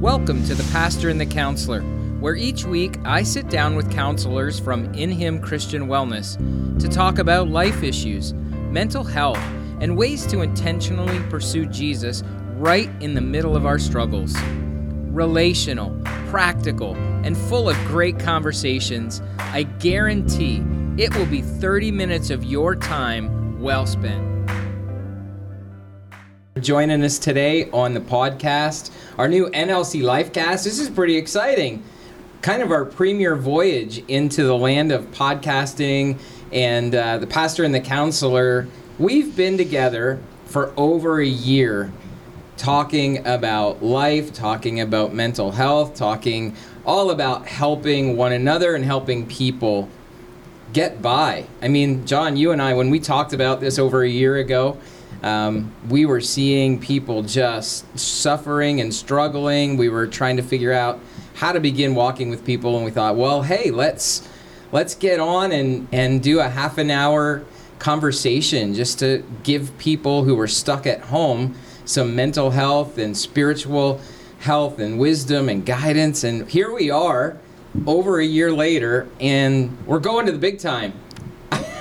Welcome to The Pastor and the Counselor, where each week I sit down with counselors from In Him Christian Wellness to talk about life issues, mental health, and ways to intentionally pursue Jesus right in the middle of our struggles. Relational, practical, and full of great conversations, I guarantee it will be 30 minutes of your time well spent. Joining us today on the podcast, our new NLC Lifecast. This is pretty exciting. Kind of our premier voyage into the land of podcasting and uh, the pastor and the counselor. We've been together for over a year talking about life, talking about mental health, talking all about helping one another and helping people get by. I mean, Jon, you and I, when we talked about this over a year ago, um, we were seeing people just suffering and struggling. We were trying to figure out how to begin walking with people, and we thought, well, hey, let's let's get on and and do a half an hour conversation just to give people who were stuck at home some mental health and spiritual health and wisdom and guidance. And here we are, over a year later, and we're going to the big time.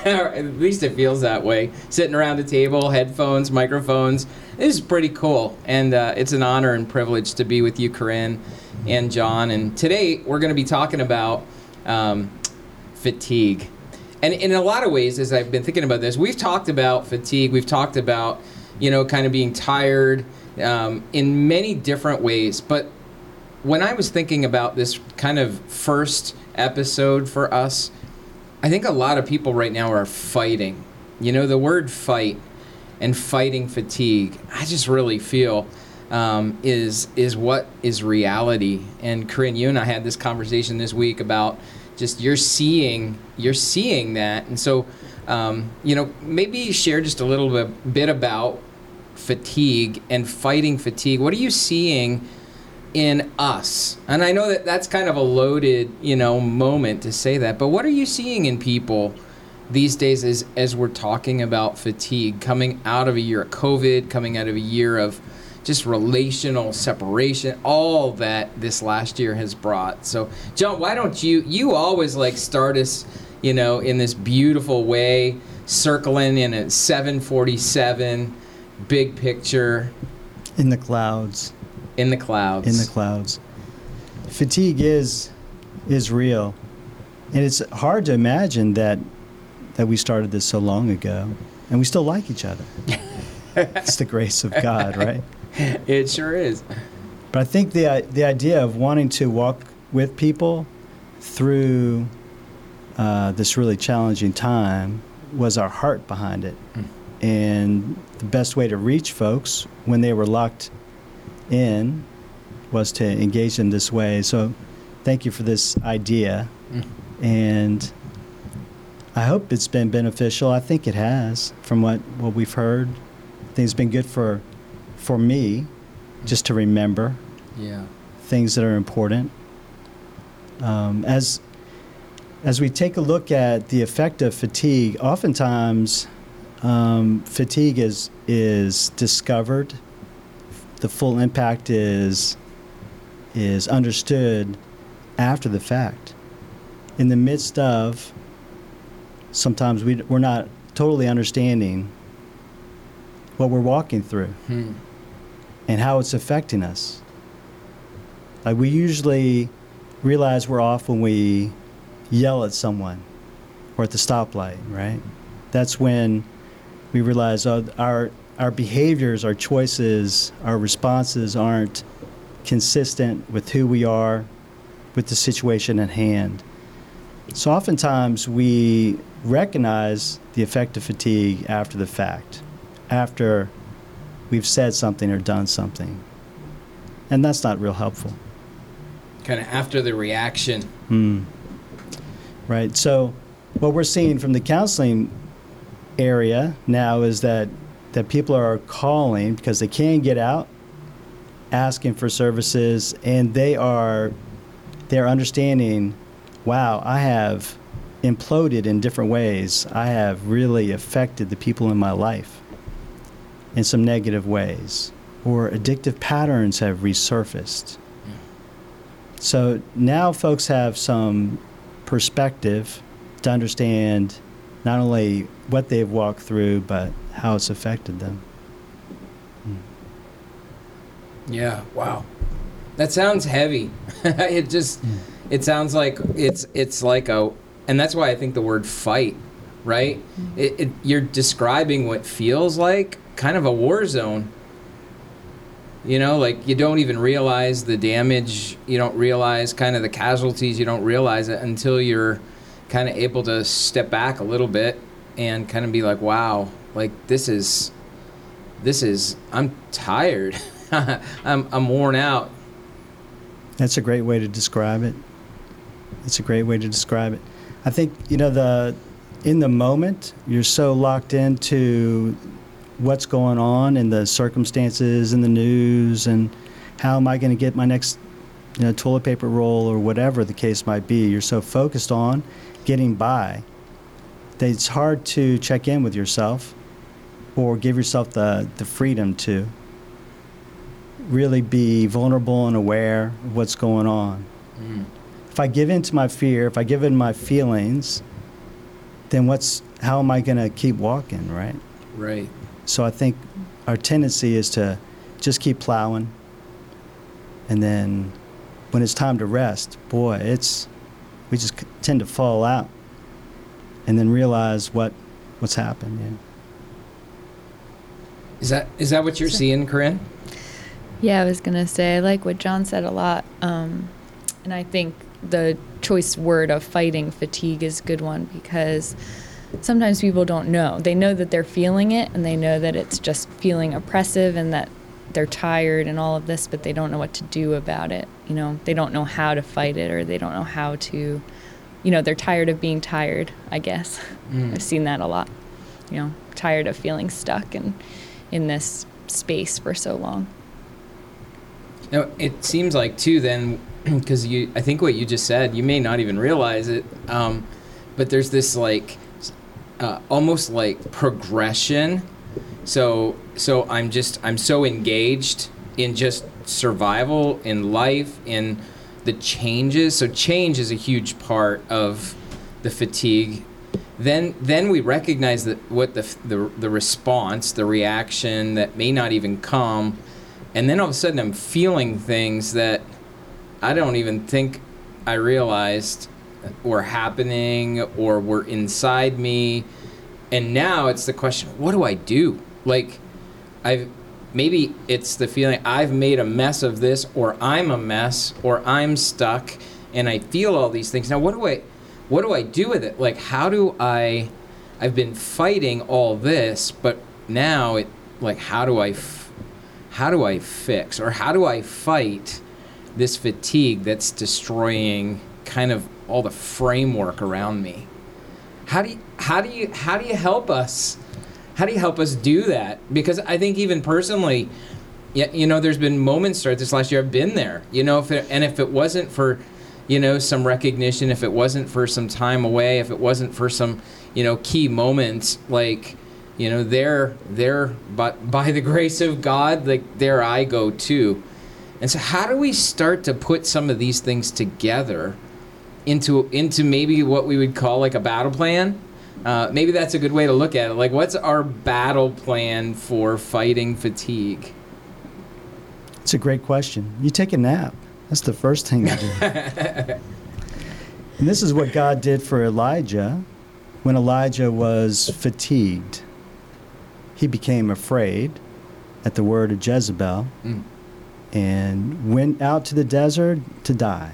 at least it feels that way. Sitting around a table, headphones, microphones. This is pretty cool, and uh, it's an honor and privilege to be with you, Corryn and Jon. And today we're going to be talking about um, fatigue. And in a lot of ways, as I've been thinking about this, we've talked about fatigue. We've talked about, you know, kind of being tired um, in many different ways. But when I was thinking about this kind of first episode for us, I think a lot of people right now are fighting. You know, the word fight and fighting fatigue, I just really feel um, is is what is reality. And Corryn, you and I had this conversation this week about just you're seeing you're seeing that, and so um, you know maybe share just a little bit, bit about fatigue and fighting fatigue. What are you seeing? In us. And i know that that's kind of a loaded you know moment to say that but what are you seeing in people these days as as we're talking about fatigue? Coming out of a year of covid coming out of a year of just relational separation all that this last year has brought. So Jon why don't you you always like start us you know in this beautiful way circling in a 747 big picture. In the clouds in the clouds. In the clouds. Fatigue is is real, and it's hard to imagine that that we started this so long ago, and we still like each other. it's the grace of God, right? It sure is. But I think the the idea of wanting to walk with people through uh, this really challenging time was our heart behind it, mm. and the best way to reach folks when they were locked in was to engage in this way. So thank you for this idea. Mm. And I hope it's been beneficial. I think it has from what, what we've heard. I think it's been good for for me just to remember yeah. things that are important. Um, as as we take a look at the effect of fatigue, oftentimes um, fatigue is is discovered the full impact is is understood after the fact. In the midst of sometimes we we're not totally understanding what we're walking through hmm. and how it's affecting us. Like we usually realize we're off when we yell at someone or at the stoplight, right? That's when we realize oh, our our behaviors, our choices, our responses aren't consistent with who we are, with the situation at hand. So oftentimes we recognize the effect of fatigue after the fact, after we've said something or done something. And that's not real helpful. Kind of after the reaction. Hmm. Right. So what we're seeing from the counseling area now is that that people are calling because they can't get out, asking for services, and they are they're understanding, wow, I have imploded in different ways. I have really affected the people in my life in some negative ways, or addictive patterns have resurfaced. So now folks have some perspective to understand not only what they've walked through, but how it's affected them. Hmm. Yeah. Wow. That sounds heavy. it just hmm. it sounds like it's it's like a and that's why I think the word fight, right? Hmm. It, it, you're describing what feels like kind of a war zone. You know, like you don't even realize the damage, you don't realize kind of the casualties, you don't realize it until you're kind of able to step back a little bit and kind of be like, wow, like this is this is I'm tired. I'm I'm worn out. That's a great way to describe it. It's a great way to describe it. I think you know the in the moment you're so locked into what's going on and the circumstances and the news and how am I going to get my next you know toilet paper roll or whatever the case might be. You're so focused on getting by that it's hard to check in with yourself or give yourself the, the freedom to really be vulnerable and aware of what's going on. Mm. If I give in to my fear, if I give in my feelings, then what's how am I going to keep walking, right? Right. So I think our tendency is to just keep plowing, and then when it's time to rest, boy, it's we just tend to fall out, and then realize what what's happened. Yeah. Is that is that what you're seeing, Corryn? Yeah, I was gonna say I like what Jon said a lot, um, and I think the choice word of fighting fatigue is a good one because sometimes people don't know. They know that they're feeling it, and they know that it's just feeling oppressive, and that they're tired and all of this, but they don't know what to do about it. You know, they don't know how to fight it, or they don't know how to. You know, they're tired of being tired. I guess Mm. I've seen that a lot. You know, tired of feeling stuck and in this space for so long. No, it seems like too then, because you, I think what you just said, you may not even realize it, um, but there's this like, uh, almost like progression. So, so I'm just, I'm so engaged in just survival, in life, in the changes. So change is a huge part of the fatigue. Then, then we recognize that what the, the the response, the reaction that may not even come and then all of a sudden I'm feeling things that I don't even think I realized were happening or were inside me. And now it's the question, what do I do? Like I've maybe it's the feeling I've made a mess of this or I'm a mess or I'm stuck and I feel all these things. Now what do I what do I do with it? Like how do I I've been fighting all this, but now it like how do I f- how do I fix or how do I fight this fatigue that's destroying kind of all the framework around me? How do you, how do you how do you help us? How do you help us do that? Because I think even personally, yeah, you know, there's been moments throughout this last year I've been there. You know, if it, and if it wasn't for, you know, some recognition, if it wasn't for some time away, if it wasn't for some, you know, key moments, like, you know, there, there, but by the grace of God, like there I go too. And so, how do we start to put some of these things together into into maybe what we would call like a battle plan? Uh, maybe that's a good way to look at it. Like, what's our battle plan for fighting fatigue? It's a great question. You take a nap. That's the first thing you do. and this is what God did for Elijah when Elijah was fatigued. He became afraid at the word of Jezebel Mm. and went out to the desert to die,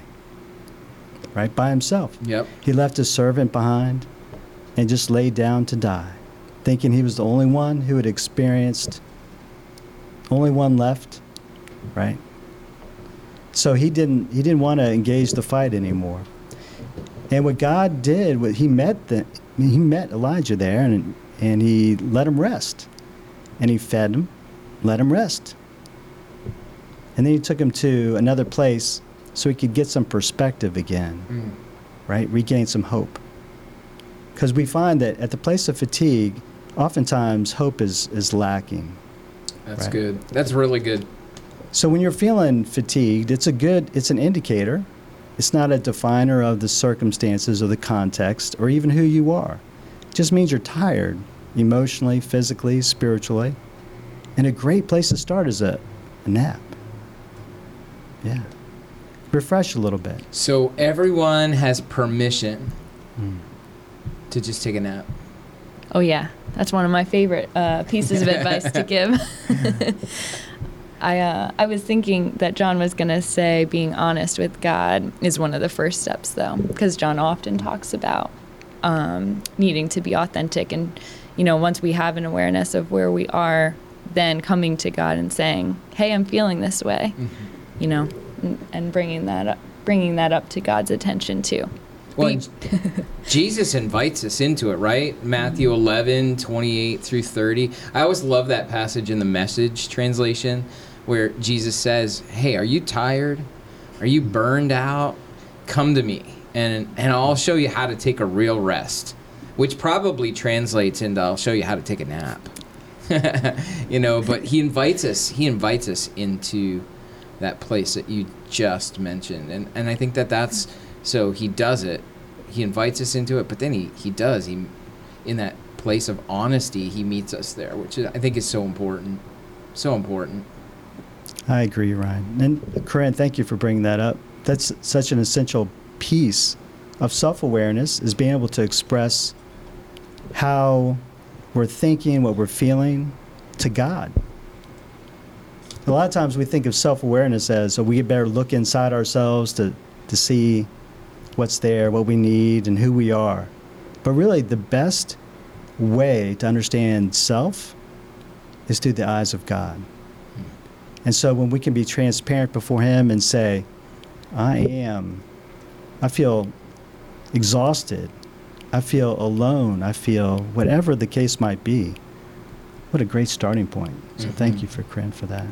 right by himself. Yep. He left his servant behind and just laid down to die, thinking he was the only one who had experienced, only one left, right? So he didn't he didn't want to engage the fight anymore. And what God did, what he met the he met Elijah there and and he let him rest. And he fed him, let him rest. And then he took him to another place so he could get some perspective again Mm. right? Regain some hope. Because we find that at the place of fatigue, oftentimes hope is, is lacking. That's Right. good. That's really good. So when you're feeling fatigued, it's a good, it's an indicator it's not a definer of the circumstances or the context or even who you are. It just means you're tired emotionally, physically, spiritually. And a great place to start is a, a nap. Yeah. Refresh a little bit. So everyone has permission Mm. to just take a nap. Oh yeah, that's one of my favorite uh, pieces of advice to give. I uh, I was thinking that Jon was gonna say being honest with God is one of the first steps, though, because Jon often talks about um, needing to be authentic, and you know, once we have an awareness of where we are, then coming to God and saying, "Hey, I'm feeling this way," you know, and, and bringing that up, bringing that up to God's attention too. Well, Jesus invites us into it, right? Matthew 11, 28 through 30. I always love that passage in the message translation where Jesus says, Hey, are you tired? Are you burned out? Come to me, and, and I'll show you how to take a real rest, which probably translates into I'll show you how to take a nap. you know, but he invites us, he invites us into that place that you just mentioned. And, and I think that that's so he does it. He invites us into it, but then he, he does. He, in that place of honesty, he meets us there, which I think is so important. So important. I agree, Ryan. And Corryn, thank you for bringing that up. That's such an essential piece of self-awareness is being able to express how we're thinking, what we're feeling to God. A lot of times we think of self-awareness as, so we get better look inside ourselves to, to see what's there, what we need, and who we are. But really, the best way to understand self is through the eyes of God. And so when we can be transparent before Him and say, I am, I feel exhausted, I feel alone, I feel whatever the case might be, what a great starting point. So thank Mhm. you for Corryn for that.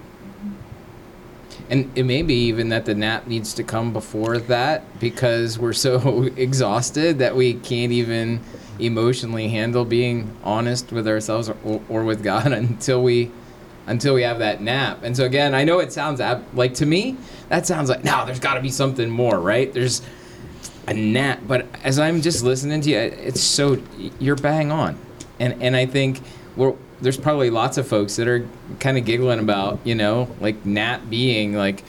And it may be even that the nap needs to come before that because we're so exhausted that we can't even emotionally handle being honest with ourselves or, or with God until we until we have that nap. And so again, I know it sounds ab- like to me that sounds like no, there's got to be something more, right? There's a nap, but as I'm just listening to you, it's so you're bang on, and and I think we're there's probably lots of folks that are kind of giggling about you know like nap being like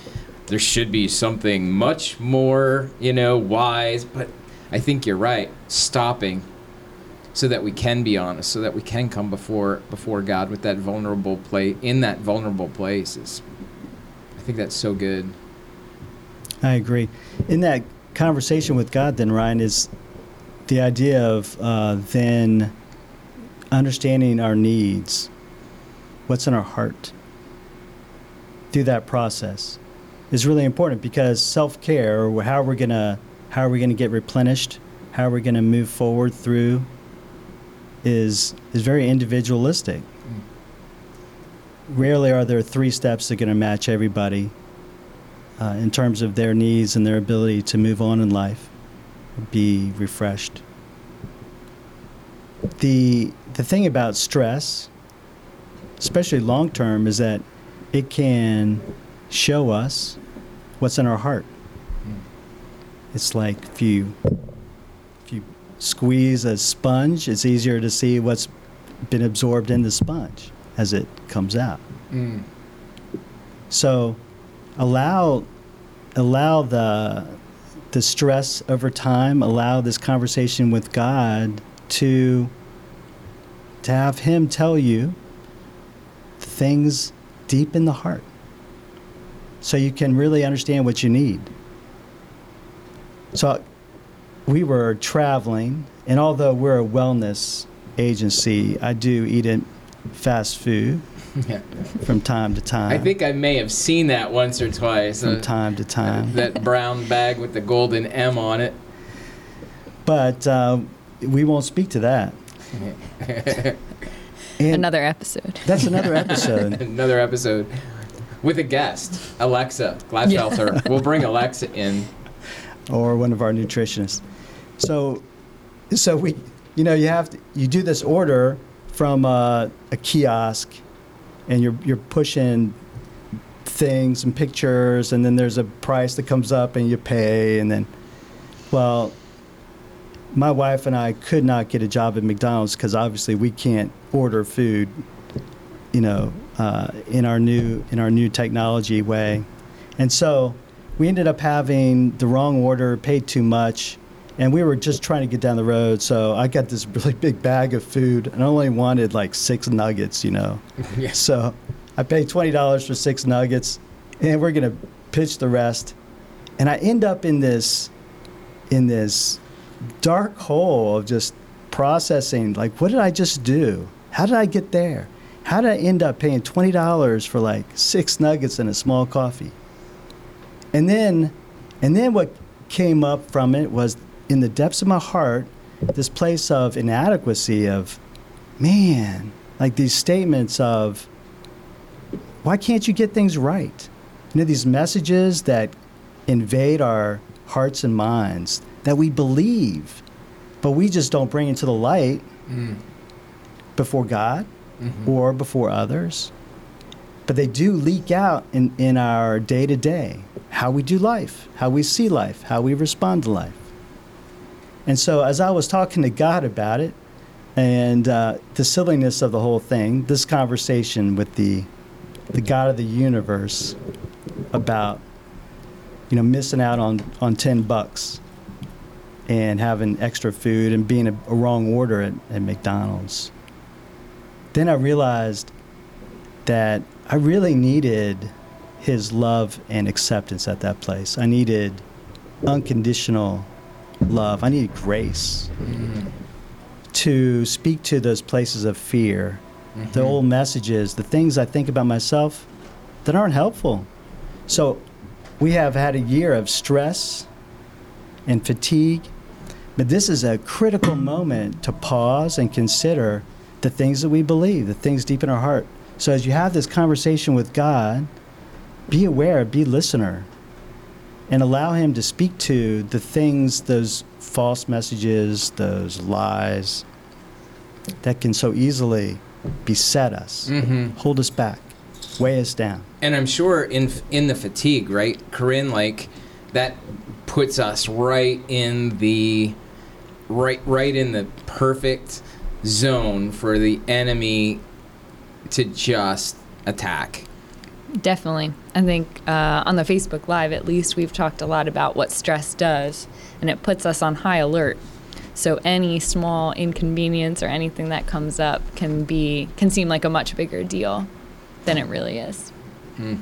there should be something much more you know wise, but I think you're right, stopping so that we can be honest, so that we can come before before God with that vulnerable place in that vulnerable place is. I think that's so good. I agree. In that conversation with God, then, Ryan, is the idea of uh, then understanding our needs, what's in our heart, through that process is really important because self-care or how we're gonna how are we gonna get replenished, how are we gonna move forward through is is very individualistic. Rarely are there three steps that are going to match everybody uh, in terms of their needs and their ability to move on in life, be refreshed. The the thing about stress, especially long term, is that it can show us what's in our heart. It's like you you squeeze a sponge, it's easier to see what's been absorbed in the sponge as it comes out. Mm. So allow allow the the stress over time, allow this conversation with God to to have him tell you things deep in the heart. So you can really understand what you need. So we were traveling and although we're a wellness agency, I do eat it fast food Yeah. from time to time. I think I may have seen that once or twice. from uh, time to time. That brown bag with the golden M on it. But uh, we won't speak to that. And Another episode. That's another episode. Another episode with a guest, Alexa Glasfelter. We'll bring Alexa in. or one of our nutritionists. So, so we, you know, you have to, you do this order from uh, a kiosk, and you're you're pushing things and pictures, and then there's a price that comes up and you pay, and then, well, my wife and I could not get a job at McDonald's because obviously we can't order food, you know, uh, in our new in our new technology way, and so we ended up having the wrong order, paid too much, and we were just trying to get down the road. So I got this really big bag of food, and I only wanted like six nuggets, you know. Yeah. So I paid twenty dollars for six nuggets, and we're gonna pitch the rest. And I end up in this, in this dark hole of just processing. Like, what did I just do? How did I get there? How did I end up paying twenty dollars for like six nuggets and a small coffee? And then, and then what came up from it was in the depths of my heart, this place of inadequacy of, man, like these statements of, why can't you get things right? You know, these messages that invade our hearts and minds that we believe, but we just don't bring into the light Mm. before God Mhm. or before others. But they do leak out in, in our day to day, how we do life, how we see life, how we respond to life. And so, as I was talking to God about it and uh, the silliness of the whole thing, this conversation with the, the God of the universe about, you know, missing out on, on 10 bucks and having extra food and being a, a wrong order at, at McDonald's. Then I realized that I really needed his love and acceptance at that place. I needed unconditional love. I needed grace Mm. to speak to those places of fear, the Mhm. old messages, the things I think about myself that aren't helpful. So we have had a year of stress and fatigue, but this is a critical moment to pause and consider the things that we believe, the things deep in our heart. So as you have this conversation with God, be aware, be listener, and allow Him to speak to the things, those false messages, those lies that can so easily beset us, Mhm. hold us back, weigh us down. And I'm sure in in the fatigue, right, Corryn, like that puts us right in the right right in the perfect zone for the enemy to just attack. Definitely. I think uh, on the Facebook Live, at least, we've talked a lot about what stress does, and it puts us on high alert. So any small inconvenience or anything that comes up can be can seem like a much bigger deal than it really is. Mm.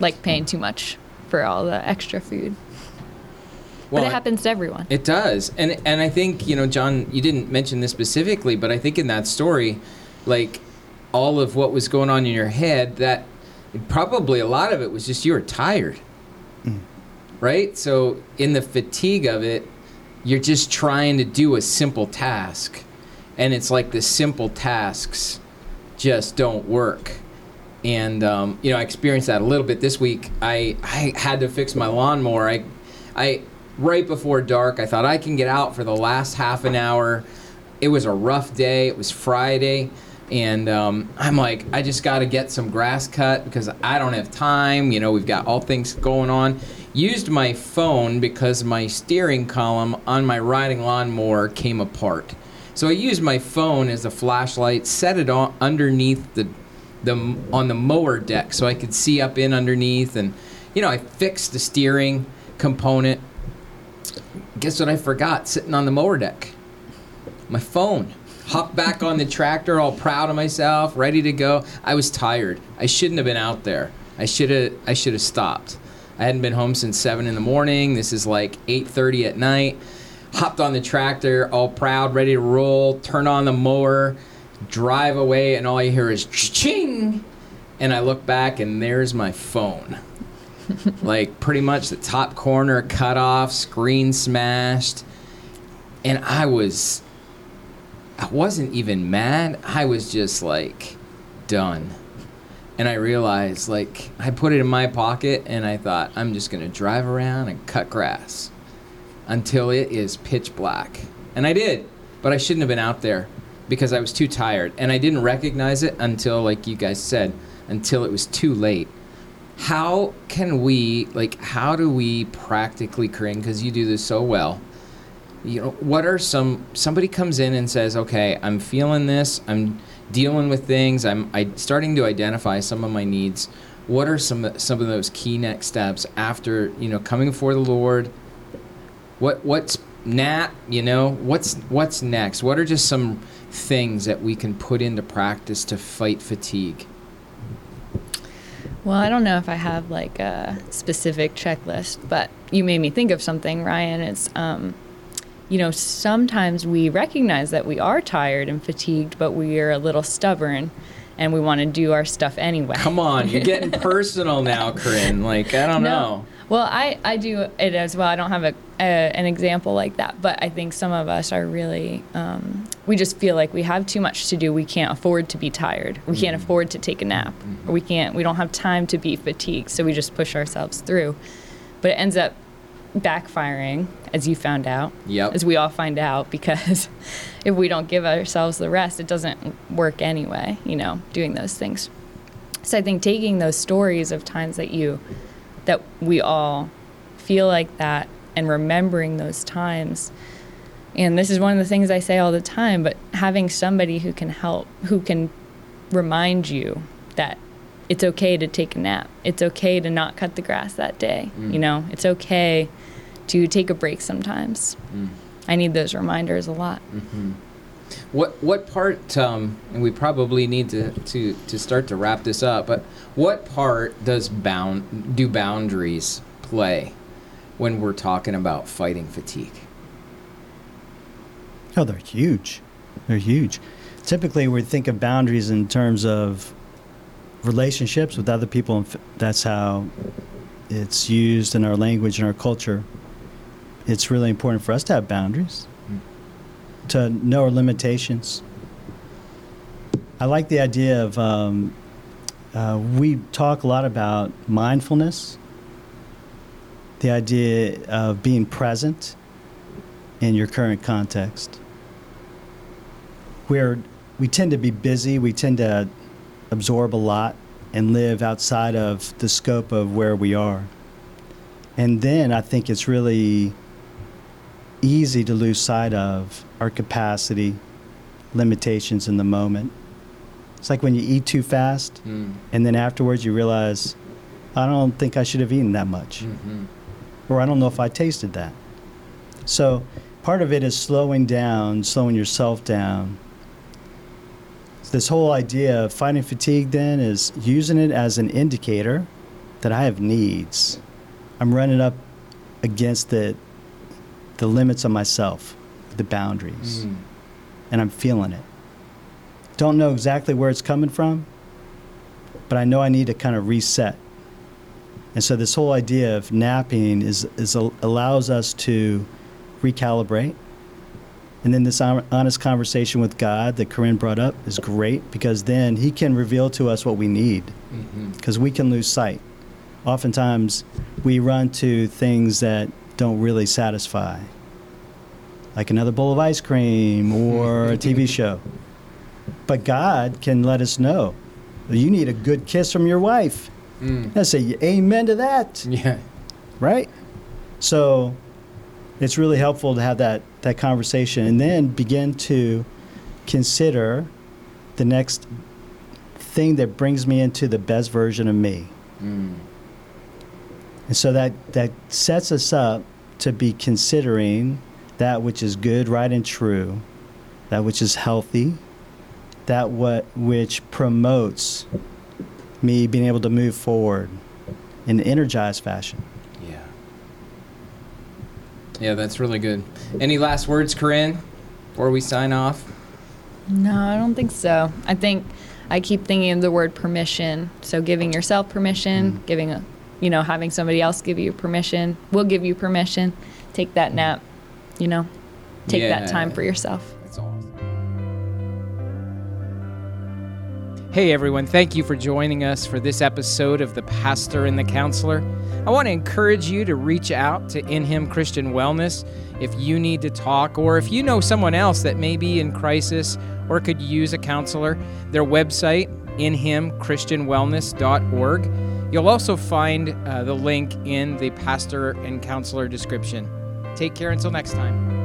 Like paying too much for all the extra food. Well, but it happens to everyone. It does, and and I think you know, Jon, you didn't mention this specifically, but I think in that story, like all of what was going on in your head, that probably a lot of it was just you were tired, right? So in the fatigue of it, you're just trying to do a simple task, and it's like the simple tasks just don't work. And um, you know, I experienced that a little bit this week. I I had to fix my lawnmower. I I right before dark, I thought I can get out for the last half an hour. It was a rough day. It was Friday, and um, I'm like, I just got to get some grass cut because I don't have time. You know, we've got all things going on. Used my phone because my steering column on my riding lawnmower came apart. So I used my phone as a flashlight, set it on underneath the the on the mower deck so I could see up in underneath and you know I fixed the steering component. Guess what I forgot sitting on the mower deck? My phone. Hopped back on the tractor all proud of myself, ready to go. I was tired. I shouldn't have been out there. I should have I should have stopped. I hadn't been home since 7 in the morning. This is like 8:30 at night. Hopped on the tractor all proud, ready to roll, turn on the mower drive away and all you hear is ching and i look back and there's my phone like pretty much the top corner cut off screen smashed and i was i wasn't even mad. I was just like done. And i realized like i put it in my pocket and i thought i'm just going to drive around and cut grass until it is pitch black. And i did but i shouldn't have been out there because I was too tired. And I didn't recognize it until like you guys said until it was too late. How can we like how do we practically Corryn because you do this so well you know what are some somebody comes in and says okay i'm feeling this i'm dealing with things i'm I, starting to identify some of my needs. What are some some of those key next steps after you know coming before the lord? What what's nat you know what's what's next? What are just some things that we can put into practice to fight fatigue? Well, I don't know if I have like a specific checklist, but you made me think of something, Ryan. It's, um, you know, sometimes we recognize that we are tired and fatigued, but we are a little stubborn and we want to do our stuff anyway. Come on, you're getting personal now, Corryn. Like, I don't know. Well, I, I do it as well. I don't have a, a an example like that, but I think some of us are really um, we just feel like we have too much to do. We can't afford to be tired. We can't Mm-hmm. afford to take a nap. Or we can't. We don't have time to be fatigued, so we just push ourselves through. But it ends up backfiring, as you found out, Yep. as we all find out, because if we don't give ourselves the rest, it doesn't work anyway. You know, doing those things. So I think taking those stories of times that you that we all feel like that and remembering those times. And this is one of the things I say all the time, but having somebody who can help, who can remind you that it's okay to take a nap. It's okay to not cut the grass that day. Mm. You know, it's okay to take a break sometimes. I need those reminders a lot. What what part? Um, and we probably need to, to to start to wrap this up. But what part does bound do boundaries play when we're talking about fighting fatigue? Oh, they're huge. They're huge. Typically, we think of boundaries in terms of relationships with other people, and that's how it's used in our language and our culture. It's really important for us to have boundaries, to know our limitations. I like the idea of um, uh, we talk a lot about mindfulness, the idea of being present in your current context. Where we tend to be busy, we tend to absorb a lot and live outside of the scope of where we are. And then I think it's really easy to lose sight of our capacity, limitations in the moment. It's like when you eat too fast Mm. and then afterwards you realize, I don't think I should have eaten that much Mm-hmm. or I don't know if I tasted that. So part of it is slowing down, slowing yourself down. This whole idea of fighting fatigue then is using it as an indicator that I have needs. I'm running up against the the limits of myself, the boundaries, Mm. and I'm feeling it. Don't know exactly where it's coming from, but I know I need to kind of reset. And so this whole idea of napping is, is allows us to recalibrate. And then this honest conversation with God that Corryn brought up is great because then He can reveal to us what we need Mm-hmm. because we can lose sight. Oftentimes, we run to things that don't really satisfy, like another bowl of ice cream or a TV show. But God can let us know you need a good kiss from your wife. Mm. I say amen to that, Yeah. right? So it's really helpful to have that, that conversation and then begin to consider the next thing that brings me into the best version of me. Mm. And so that, that sets us up to be considering that which is good, right, and true, that which is healthy, that what which promotes me being able to move forward in an energized fashion. Yeah. Yeah, that's really good. Any last words, Corryn, before we sign off? No, I don't think so. I think I keep thinking of the word permission. So giving yourself permission, mm. giving a, you know, having somebody else give you permission. We'll give you permission. Take that mm-hmm. nap. You know, take that time for yourself. That's awesome. Hey everyone, thank you for joining us for this episode of The Pastor and the Counselor. I want to encourage you to reach out to In Him Christian Wellness if you need to talk or if you know someone else that may be in crisis or could use a counselor. Their website, inhimchristianwellness.org. You'll also find uh, the link in the pastor and counselor description. Take care until next time.